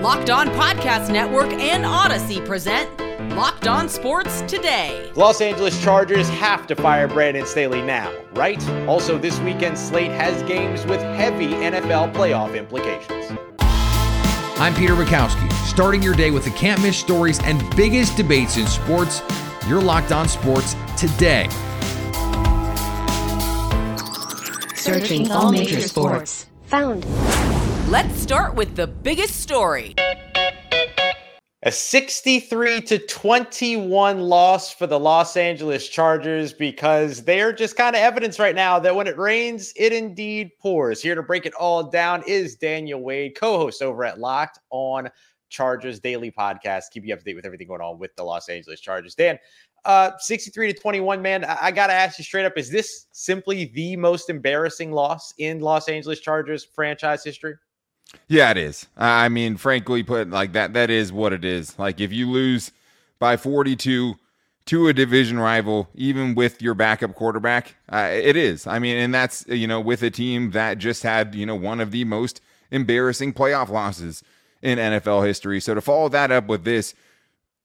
Locked On Podcast Network and Odyssey present Locked On Sports Today. Los Angeles Chargers have to fire Brandon Staley now, right? Also, this weekend slate has games with heavy NFL playoff implications. I'm Peter Bukowski, starting your day with the can't miss stories and biggest debates in sports. You're Locked On Sports Today. Searching all major sports. Found. Let's start with the biggest story. A 63 to 21 loss for the Los Angeles Chargers because they're just kind of evidence right now that when it rains, it indeed pours. Here to break it all down is Daniel Wade, co host over at Locked on Chargers Daily Podcast. Keep you up to date with everything going on with the Los Angeles Chargers. Dan, uh, 63 to 21, man, I, I got to ask you straight up is this simply the most embarrassing loss in Los Angeles Chargers franchise history? Yeah, it is. I mean, frankly, put like that, that is what it is. Like if you lose by 42 to a division rival, even with your backup quarterback, uh, it is. I mean, and that's, you know, with a team that just had, you know, one of the most embarrassing playoff losses in NFL history. So to follow that up with this,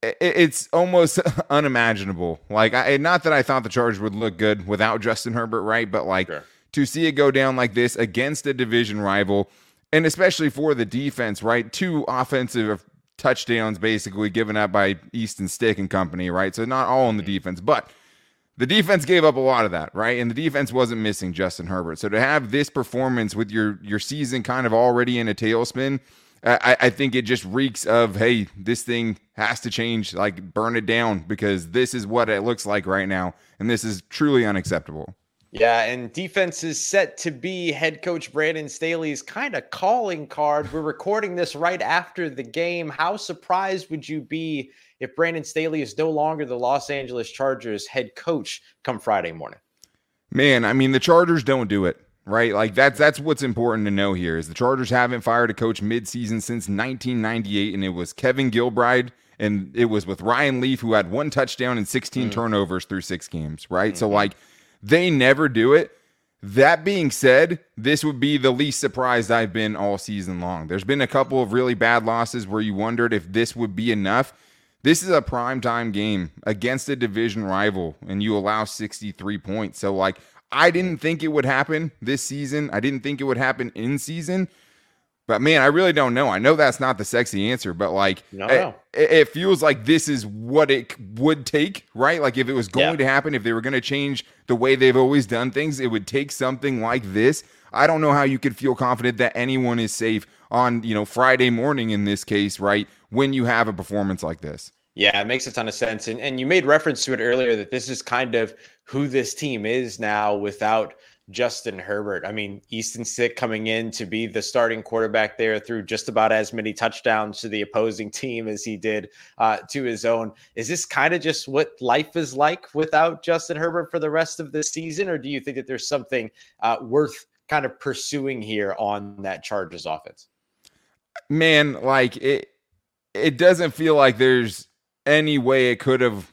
it's almost unimaginable. Like, I, not that I thought the Chargers would look good without Justin Herbert, right? But like sure. to see it go down like this against a division rival and especially for the defense, right? Two offensive touchdowns basically given up by Easton Stick and company, right? So not all on the mm-hmm. defense, but the defense gave up a lot of that, right? And the defense wasn't missing Justin Herbert. So to have this performance with your your season kind of already in a tailspin, I, I think it just reeks of hey, this thing has to change, like burn it down because this is what it looks like right now, and this is truly unacceptable. Yeah, and defense is set to be head coach Brandon Staley's kind of calling card. We're recording this right after the game. How surprised would you be if Brandon Staley is no longer the Los Angeles Chargers head coach come Friday morning? Man, I mean the Chargers don't do it, right? Like that's that's what's important to know here is the Chargers haven't fired a coach midseason since 1998 and it was Kevin Gilbride and it was with Ryan Leaf who had one touchdown and 16 mm. turnovers through 6 games, right? Mm-hmm. So like they never do it. That being said, this would be the least surprised I've been all season long. There's been a couple of really bad losses where you wondered if this would be enough. This is a prime time game against a division rival, and you allow 63 points. So, like, I didn't think it would happen this season. I didn't think it would happen in season. But man, I really don't know. I know that's not the sexy answer, but like no, no. It, it, feels like this is what it would take, right? Like if it was going yeah. to happen, if they were going to change the way they've always done things, it would take something like this. I don't know how you could feel confident that anyone is safe on, you know, Friday morning in this case, right? When you have a performance like this. Yeah, it makes a ton of sense. And and you made reference to it earlier that this is kind of who this team is now without Justin Herbert. I mean, Easton Stick coming in to be the starting quarterback there through just about as many touchdowns to the opposing team as he did uh, to his own. Is this kind of just what life is like without Justin Herbert for the rest of the season, or do you think that there's something uh, worth kind of pursuing here on that Chargers offense? Man, like it, it doesn't feel like there's any way it could have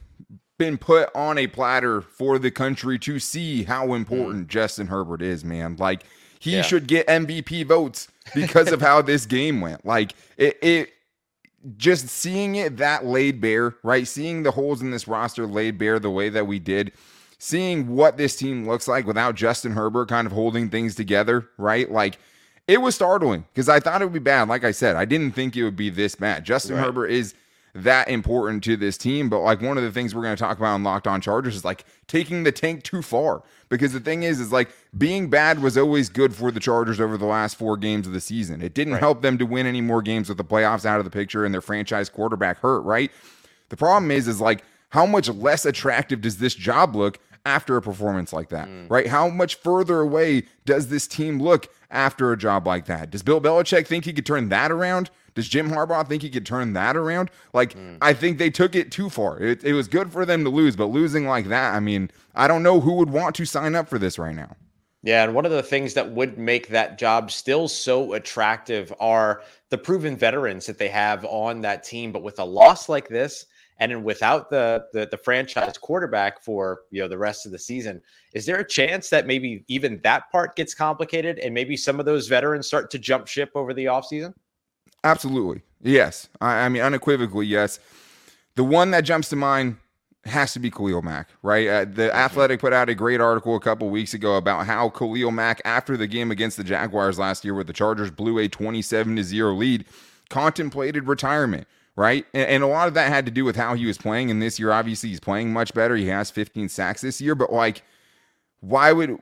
been put on a platter for the country to see how mm. important mm. Justin Herbert is, man. Like he yeah. should get MVP votes because of how this game went. Like it, it just seeing it that laid bare, right? Seeing the holes in this roster laid bare the way that we did, seeing what this team looks like without Justin Herbert kind of holding things together, right? Like it was startling because I thought it would be bad. Like I said, I didn't think it would be this bad. Justin right. Herbert is that important to this team. But like one of the things we're going to talk about on Locked On Chargers is like taking the tank too far. Because the thing is, is like being bad was always good for the Chargers over the last four games of the season. It didn't right. help them to win any more games with the playoffs out of the picture and their franchise quarterback hurt, right? The problem is, is like how much less attractive does this job look after a performance like that, mm. right? How much further away does this team look after a job like that? Does Bill Belichick think he could turn that around Does Jim Harbaugh think he could turn that around? Like, mm. I think they took it too far. It, it was good for them to lose, but losing like that, I mean, I don't know who would want to sign up for this right now. Yeah, and one of the things that would make that job still so attractive are the proven veterans that they have on that team. But with a loss like this, and without the, the, the franchise quarterback for you know the rest of the season, is there a chance that maybe even that part gets complicated and maybe some of those veterans start to jump ship over the offseason? Absolutely, yes. I, I mean unequivocally yes. The one that jumps to mind has to be Khalil Mack, right? Uh, the Athletic put out a great article a couple weeks ago about how Khalil Mack, after the game against the Jaguars last year, where the Chargers blew a 27 to 0 lead, contemplated retirement, right? And, and, a lot of that had to do with how he was playing. And this year, obviously, he's playing much better. He has 15 sacks this year, but like, why would,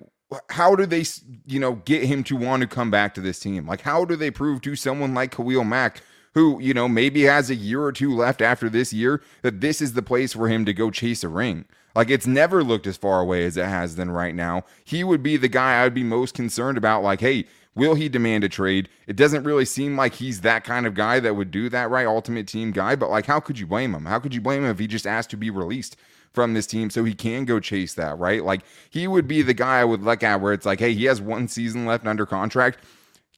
how do they, you know, get him to want to come back to this team? Like, how do they prove to someone like Khalil Mack? who, you know, maybe has a year or two left after this year, that this is the place for him to go chase a ring. Like it's never looked as far away as it has than right now. He would be the guy I would be most concerned about. Like, hey, will he demand a trade? It doesn't really seem like he's that kind of guy that would do that, right? Ultimate team guy. But like, how could you blame him? How could you blame him if he just asked to be released? From this team, so he can go chase that, right? Like he would be the guy I would look at where it's like, hey, he has one season left under contract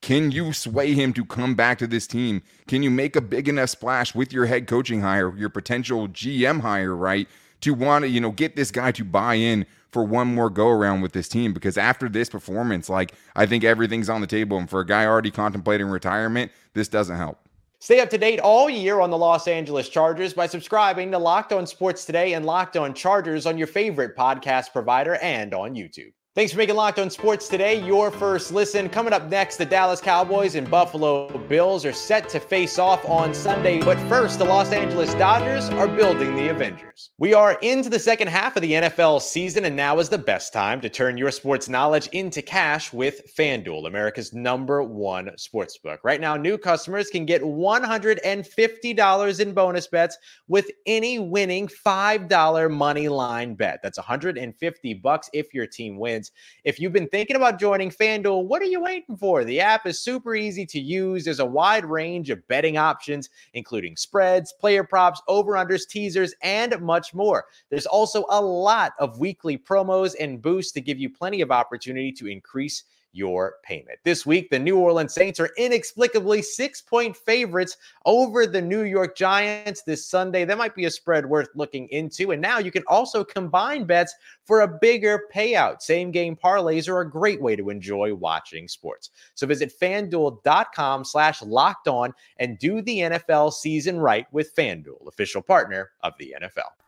can you sway him to come back to this team? Can you make a big enough splash with your head coaching hire, your potential GM hire, right? To want to, you know, get this guy to buy in for one more go around with this team because after this performance, like I think everything's on the table. And for a guy already contemplating retirement, this doesn't help. Stay up to date all year on the Los Angeles Chargers by subscribing to Locked On Sports Today and Locked On Chargers on your favorite podcast provider and on YouTube. Thanks for making Locked On Sports today your first listen. Coming up next, the Dallas Cowboys and Buffalo Bills are set to face off on Sunday. But first, the Los Angeles Dodgers are building the Avengers. We are into the second half of the NFL season, and now is the best time to turn your sports knowledge into cash with FanDuel, America's number one sportsbook. Right now, new customers can get $150 in bonus bets with any winning $5 money line bet. That's 150 bucks if your team wins. If you've been thinking about joining FanDuel, what are you waiting for? The app is super easy to use. There's a wide range of betting options, including spreads, player props, over unders, teasers, and much more. There's also a lot of weekly promos and boosts to give you plenty of opportunity to increase your payment. This week, the New Orleans Saints are inexplicably six point favorites over the New York Giants this Sunday. That might be a spread worth looking into. And now you can also combine bets for a bigger payout. Same game parlays are a great way to enjoy watching sports. So visit fanduel.com slash locked on and do the NFL season right with FanDuel, official partner of the NFL.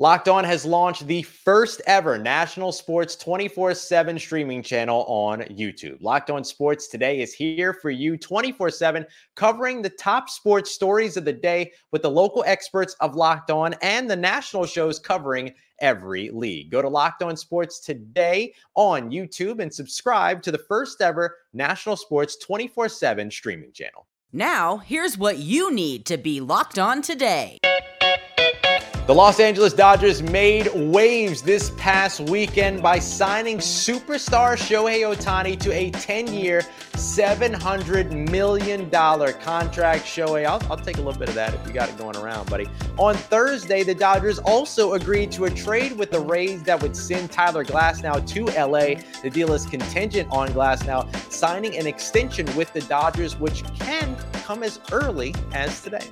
Locked On has launched the first ever national sports 24 7 streaming channel on YouTube. Locked On Sports today is here for you 24 7, covering the top sports stories of the day with the local experts of Locked On and the national shows covering every league. Go to Locked On Sports today on YouTube and subscribe to the first ever national sports 24 7 streaming channel. Now, here's what you need to be locked on today. The Los Angeles Dodgers made waves this past weekend by signing superstar Shohei Ohtani to a 10 year, $700 million contract. Shohei, I'll, I'll take a little bit of that if you got it going around, buddy. On Thursday, the Dodgers also agreed to a trade with the Rays that would send Tyler Glasnow to LA. The deal is contingent on Glasnow signing an extension with the Dodgers, which can come as early as today.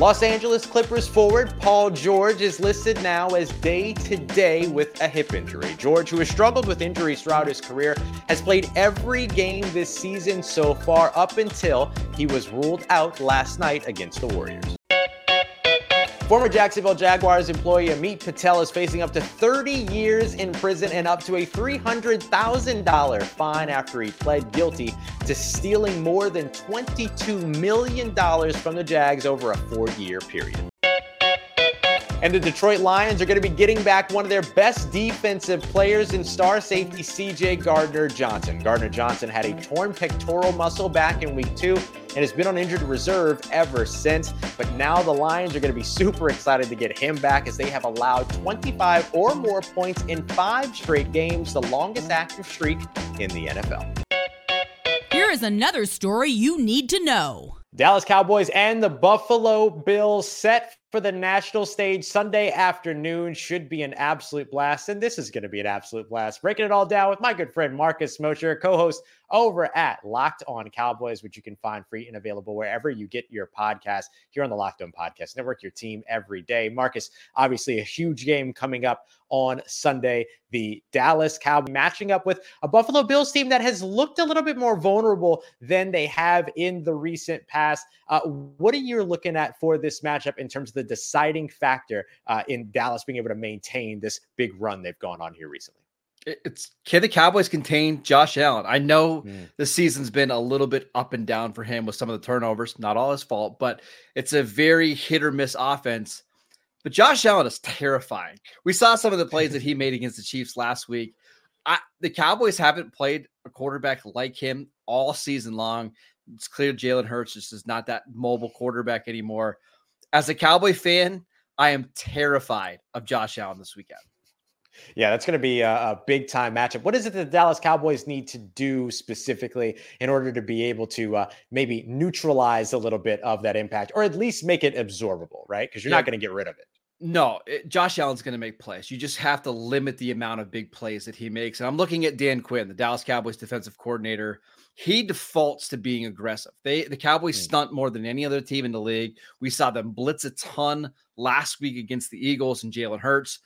Los Angeles Clippers forward Paul George is listed now as day to day with a hip injury. George, who has struggled with injuries throughout his career, has played every game this season so far up until he was ruled out last night against the Warriors. Former Jacksonville Jaguars employee Amit Patel is facing up to 30 years in prison and up to a $300,000 fine after he pled guilty to stealing more than $22 million from the Jags over a four year period. And the Detroit Lions are going to be getting back one of their best defensive players in star safety CJ Gardner Johnson. Gardner Johnson had a torn pectoral muscle back in week two and has been on injured reserve ever since. But now the Lions are going to be super excited to get him back as they have allowed 25 or more points in five straight games, the longest active streak in the NFL. Here is another story you need to know. Dallas Cowboys and the Buffalo Bills set for the national stage Sunday afternoon should be an absolute blast. And this is going to be an absolute blast. Breaking it all down with my good friend Marcus Mosher, co host over at Locked On Cowboys, which you can find free and available wherever you get your podcast here on the Locked On Podcast Network, your team every day. Marcus, obviously, a huge game coming up on Sunday. The Dallas Cowboys matching up with a Buffalo Bills team that has looked a little bit more vulnerable than they have in the recent past. Uh, what are you looking at for this matchup in terms of the deciding factor uh, in Dallas being able to maintain this big run they've gone on here recently? it's can the Cowboys contain Josh Allen? I know mm. the season's been a little bit up and down for him with some of the turnovers, not all his fault, but it's a very hit or miss offense. But Josh Allen is terrifying. We saw some of the plays that he made against the Chiefs last week. I, the Cowboys haven't played a quarterback like him all season long. It's clear Jalen Hurts just is not that mobile quarterback anymore. As a Cowboy fan, I am terrified of Josh Allen this weekend. Yeah, that's going to be a, a, big time matchup. What is it that the Dallas Cowboys need to do specifically in order to be able to uh, maybe neutralize a little bit of that impact or at least make it absorbable, right? Because you're yeah. not going to get rid of it. No, it, Josh Allen's going to make plays. You just have to limit the amount of big plays that he makes. And I'm looking at Dan Quinn, the Dallas Cowboys defensive coordinator. He defaults to being aggressive. They the Cowboys mm. stunt more than any other team in the league. We saw them blitz a ton last week against the Eagles and Jalen Hurts.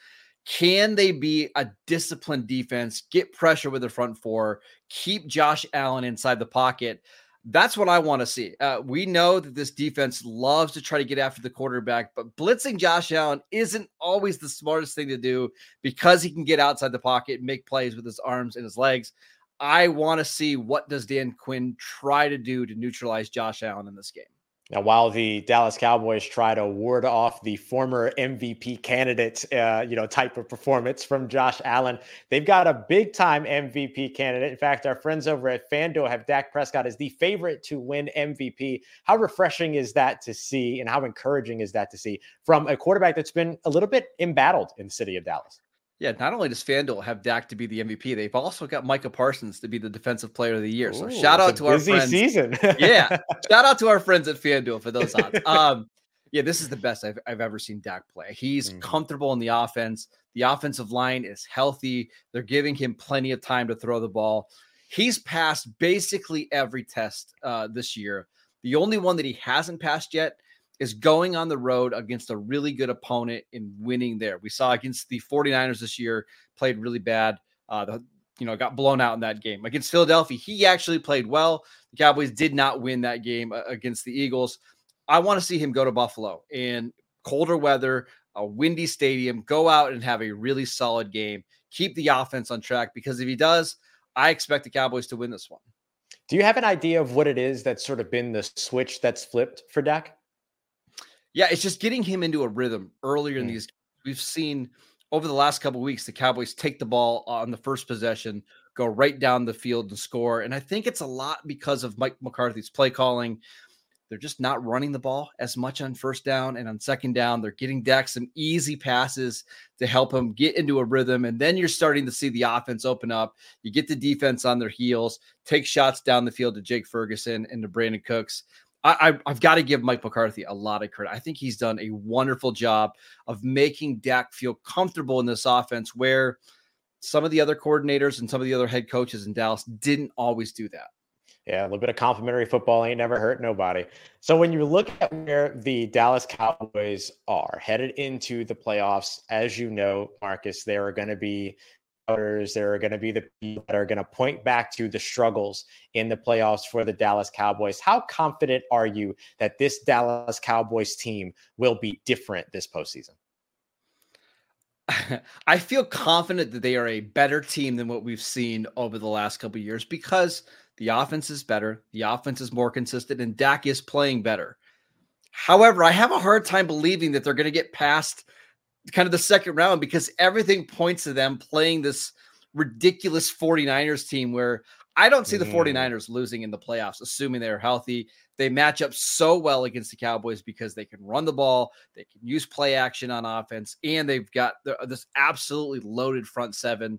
Can they be a disciplined defense, get pressure with the front four, keep Josh Allen inside the pocket? That's what I want to see. Uh, we know that this defense loves to try to get after the quarterback, but blitzing Josh Allen isn't always the smartest thing to do because he can get outside the pocket and make plays with his arms and his legs. I want to see what does Dan Quinn try to do to neutralize Josh Allen in this game. Now, while the Dallas Cowboys try to ward off the former MVP candidate, uh, you know, type of performance from Josh Allen, they've got a big time MVP candidate. In fact, our friends over at FanDuel have Dak Prescott as the favorite to win MVP. How refreshing is that to see, and how encouraging is that to see from a quarterback that's been a little bit embattled in the city of Dallas? Yeah, not only does FanDuel have Dak to be the MVP, they've also got Micah Parsons to be the defensive player of the year. So Ooh, shout out to our friends. season. yeah. Shout out to our friends at FanDuel for those odds. Um, yeah, this is the best I've, I've ever seen Dak play. He's mm-hmm. comfortable in the offense. The offensive line is healthy. They're giving him plenty of time to throw the ball. He's passed basically every test uh, this year. The only one that he hasn't passed yet is going on the road against a really good opponent and winning there. We saw against the 49ers this year, played really bad. Uh, the, you know, got blown out in that game. Against Philadelphia, he actually played well. The Cowboys did not win that game uh, against the Eagles. I want to see him go to Buffalo in colder weather, a windy stadium, go out and have a really solid game, keep the offense on track because if he does, I expect the Cowboys to win this one. Do you have an idea of what it is that's sort of been the switch that's flipped for Dak? Yeah, it's just getting him into a rhythm earlier mm. in these. We've seen over the last couple weeks the Cowboys take the ball on the first possession, go right down the field and score. And I think it's a lot because of Mike McCarthy's play calling. They're just not running the ball as much on first down and on second down. They're getting Dak some easy passes to help him get into a rhythm. And then you're starting to see the offense open up. You get the defense on their heels, take shots down the field to Jake Ferguson and to Brandin Cooks. I, have got to give Mike McCarthy a lot of credit. I think he's done a wonderful job of making Dak feel comfortable in this offense where some of the other coordinators and some of the other head coaches in Dallas didn't always do that. Yeah, a little bit of complimentary football ain't never hurt nobody. So when you look at where the Dallas Cowboys are headed into the playoffs, as you know, Marcus, they are going to be. There are going to be the people that are going to point back to the struggles in the playoffs for the Dallas Cowboys. How confident are you that this Dallas Cowboys team will be different this postseason? I feel confident that they are a better team than what we've seen over the last couple years because the offense is better, the offense is more consistent, and Dak is playing better. However, I have a hard time believing that they're going to get past kind of the second round because everything points to them playing this ridiculous 49ers team where I don't see the 49ers mm. losing in the playoffs, assuming they're healthy. They match up so well against the Cowboys because they can run the ball, they can use play action on offense, and they've got this absolutely loaded front seven.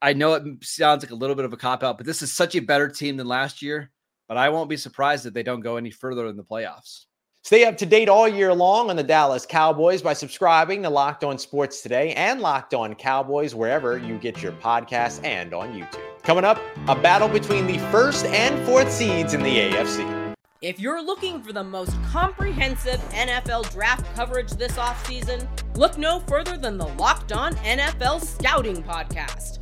I know it sounds like a little bit of a cop out, but this is such a better team than last year. But I won't be surprised if they don't go any further in the playoffs. Stay up to date all year long on the Dallas Cowboys by subscribing to Locked On Sports Today and Locked On Cowboys wherever you get your podcasts and on YouTube. Coming up, a battle between the first and fourth seeds in the AFC. If you're looking for the most comprehensive NFL draft coverage this offseason, look no further than the Locked On NFL Scouting Podcast.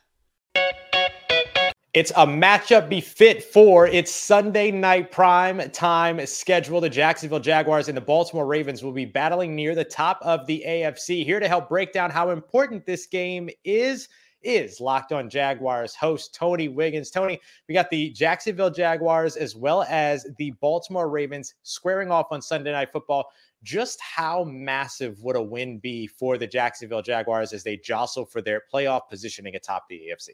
It's a matchup befit for its Sunday night prime time schedule. The Jacksonville Jaguars and the Baltimore Ravens will be battling near the top of the AFC. Here to help break down how important this game is is Locked On Jaguars host Tony Wiggins. Tony, we got the Jacksonville Jaguars as well as the Baltimore Ravens squaring off on Sunday Night Football. Just how massive would a win be for the Jacksonville Jaguars as they jostle for their playoff positioning atop the AFC?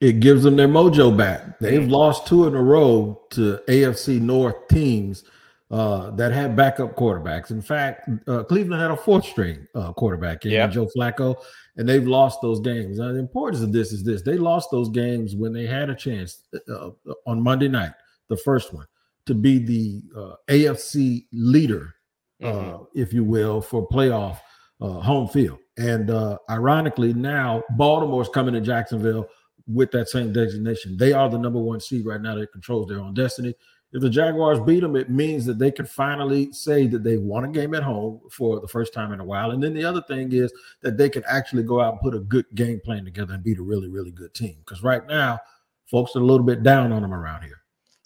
It gives them their mojo back. They've lost two in a row to AFC North teams uh, that had backup quarterbacks. In fact, uh, Cleveland had a fourth string uh, quarterback in yep. Joe Flacco, and they've lost those games. Now, the importance of this is this: they lost those games when they had a chance uh, on Monday night, the first one, to be the uh, AFC leader, uh, mm-hmm. if you will, for playoff home field. And ironically, now Baltimore's coming to Jacksonville with that same designation. They are the number one seed right now that controls their own destiny. If the Jaguars beat them, it means that they can finally say that they won a game at home for the first time in a while. And then the other thing is that they can actually go out and put a good game plan together and beat a really, really good team. Because right now, folks are a little bit down on them around here.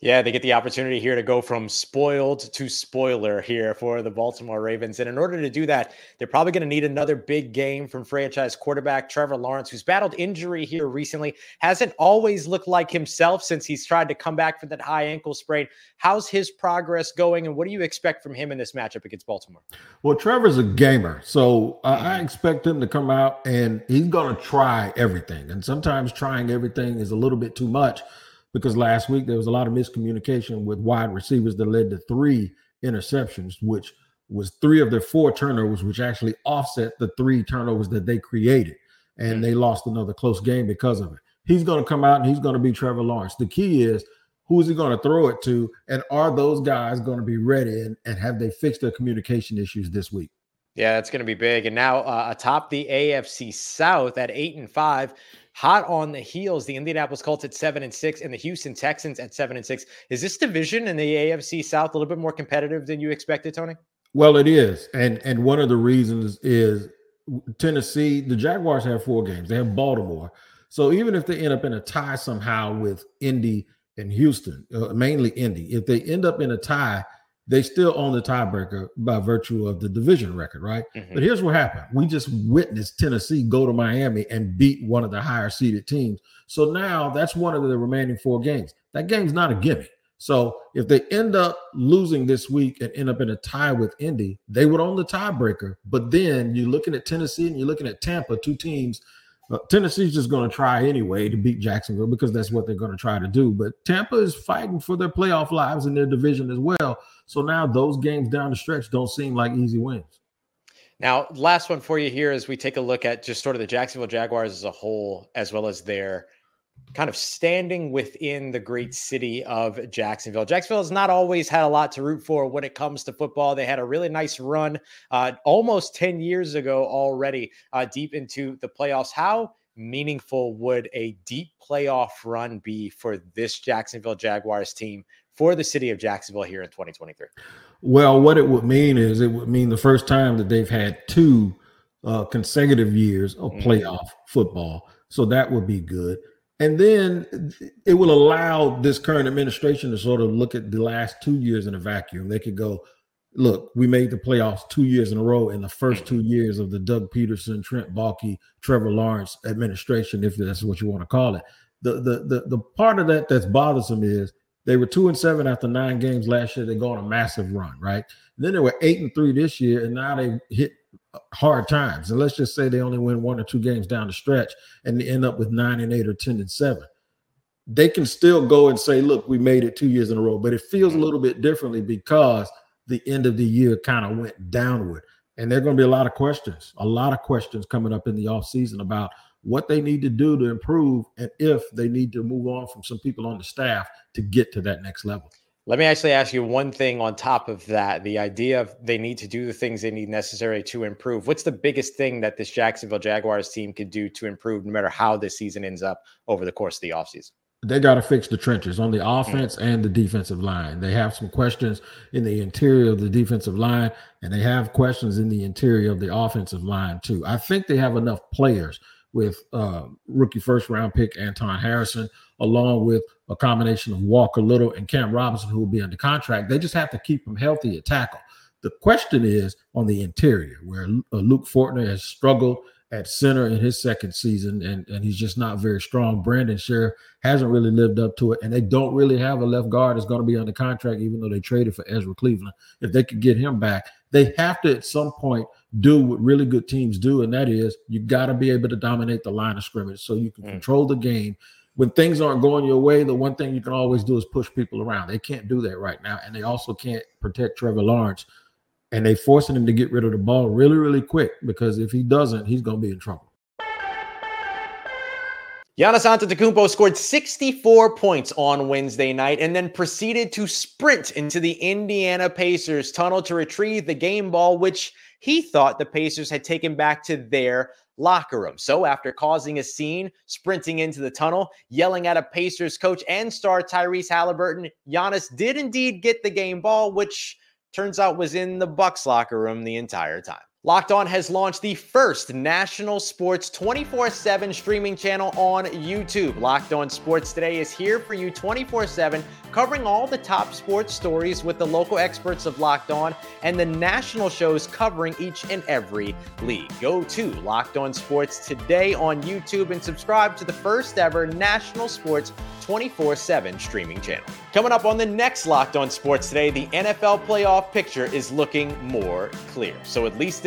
Yeah, they get the opportunity here to go from spoiled to spoiler here for the Baltimore Ravens. And in order to do that, they're probably going to need another big game from franchise quarterback Trevor Lawrence, who's battled injury here recently. Hasn't always looked like himself since he's tried to come back from that high ankle sprain. How's his progress going, and what do you expect from him in this matchup against Baltimore? Well, Trevor's a gamer, so uh, I expect him to come out and he's going to try everything. And sometimes trying everything is a little bit too much because last week there was a lot of miscommunication with wide receivers that led to three interceptions, which was three of their four turnovers, which actually offset the three turnovers that they created. And they lost another close game because of it. He's going to come out and he's going to be Trevor Lawrence. The key is who's he going to throw it to? And are those guys going to be ready? And, and have they fixed their communication issues this week? Yeah, that's going to be big. And now uh, atop the AFC South at eight and five, hot on the heels. The Indianapolis Colts at seven and six, and the Houston Texans at seven and six. Is this division in the AFC South a little bit more competitive than you expected, Tony? Well, it is, and and one of the reasons is Tennessee. The Jaguars have four games. They have Baltimore. So even if they end up in a tie somehow with Indy and Houston, uh, mainly Indy, if they end up in a tie, they still own the tiebreaker by virtue of the division record, right? Mm-hmm. But here's what happened. We just witnessed Tennessee go to Miami and beat one of the higher seeded teams. So now that's one of the remaining four games. That game's not a gimme. So if they end up losing this week and end up in a tie with Indy, they would own the tiebreaker. But then you're looking at Tennessee and you're looking at Tampa, two teams uh, Tennessee's just going to try anyway to beat Jacksonville because that's what they're going to try to do. But Tampa is fighting for their playoff lives in their division as well. So now those games down the stretch don't seem like easy wins. Now, last one for you here as we take a look at just sort of the Jacksonville Jaguars as a whole, as well as their kind of standing within the great city of Jacksonville. Jacksonville has not always had a lot to root for when it comes to football. They had a really nice run uh, almost 10 years ago already, uh, deep into the playoffs. How meaningful would a deep playoff run be for this Jacksonville Jaguars team for the city of Jacksonville here in 2023? Well, what it would mean is it would mean the first time that they've had two uh, consecutive years of mm-hmm. playoff mm. football. So that would be good. And then it will allow this current administration to sort of look at the last two years in a vacuum. They could go, look, we made the playoffs two years in a row in the first mm-hmm. two years of the Doug Pederson, Trent Baalke, Trevor Lawrence administration, if that's what you want to call it. The, the the the part of that that's bothersome is they were two and seven after nine games last year. They go on a massive run, right? And then they were eight and three this year, and now they hit hard times. And let's just say they only win one or two games down the stretch and they end up with nine and eight or 10 and seven. They can still go and say, look, we made it two years in a row, but it feels a mm-hmm. little bit differently because the end of the year kind of went downward. And there are going to be a lot of questions, a lot of questions coming up in the offseason about what they need to do to improve and if they need to move on from some people on the staff to get to that next level. Let me actually ask you one thing on top of that. The idea of they need to do the things they need necessary to improve. What's the biggest thing that this Jacksonville Jaguars team could do to improve no matter how this season ends up over the course of the offseason? They got to fix the trenches on the mm. offense and the defensive line. They have some questions in the interior of the defensive line, and they have questions in the interior of the offensive line, too. I think they have enough players with uh, rookie first round pick Anton Harrison, along with a combination of Walker Little and Cam Robinson, who will be under contract. They just have to keep them healthy at tackle. The question is on the interior, where uh, Luke Fortner has struggled at center in his second season, and, and he's just not very strong. Brandon Scherff hasn't really lived up to it, and they don't really have a left guard that's going to be under contract, even though they traded for Ezra Cleveland. If they could get him back, they have to at some point do what really good teams do, and that is you got to be able to dominate the line of scrimmage so you can mm. control the game. When things aren't going your way, the one thing you can always do is push people around. They can't do that right now, and they also can't protect Trevor Lawrence. And they forcing him to get rid of the ball really, really quick because if he doesn't, he's going to be in trouble. Giannis Antetokounmpo scored 64 points on Wednesday night and then proceeded to sprint into the Indiana Pacers tunnel to retrieve the game ball, which he thought the Pacers had taken back to their locker room. So, after causing a scene, sprinting into the tunnel, yelling at a Pacers coach and star Tyrese Halliburton, Giannis did indeed get the game ball, which turns out was in the Bucks locker room the entire time. Locked On has launched the first national sports 24 7 streaming channel on YouTube. Locked On Sports Today is here for you 24 7, covering all the top sports stories with the local experts of Locked On and the national shows covering each and every league. Go to Locked On Sports Today on YouTube and subscribe to the first ever national sports 24 7 streaming channel. Coming up on the next Locked On Sports Today, the NFL playoff picture is looking more clear. So, at least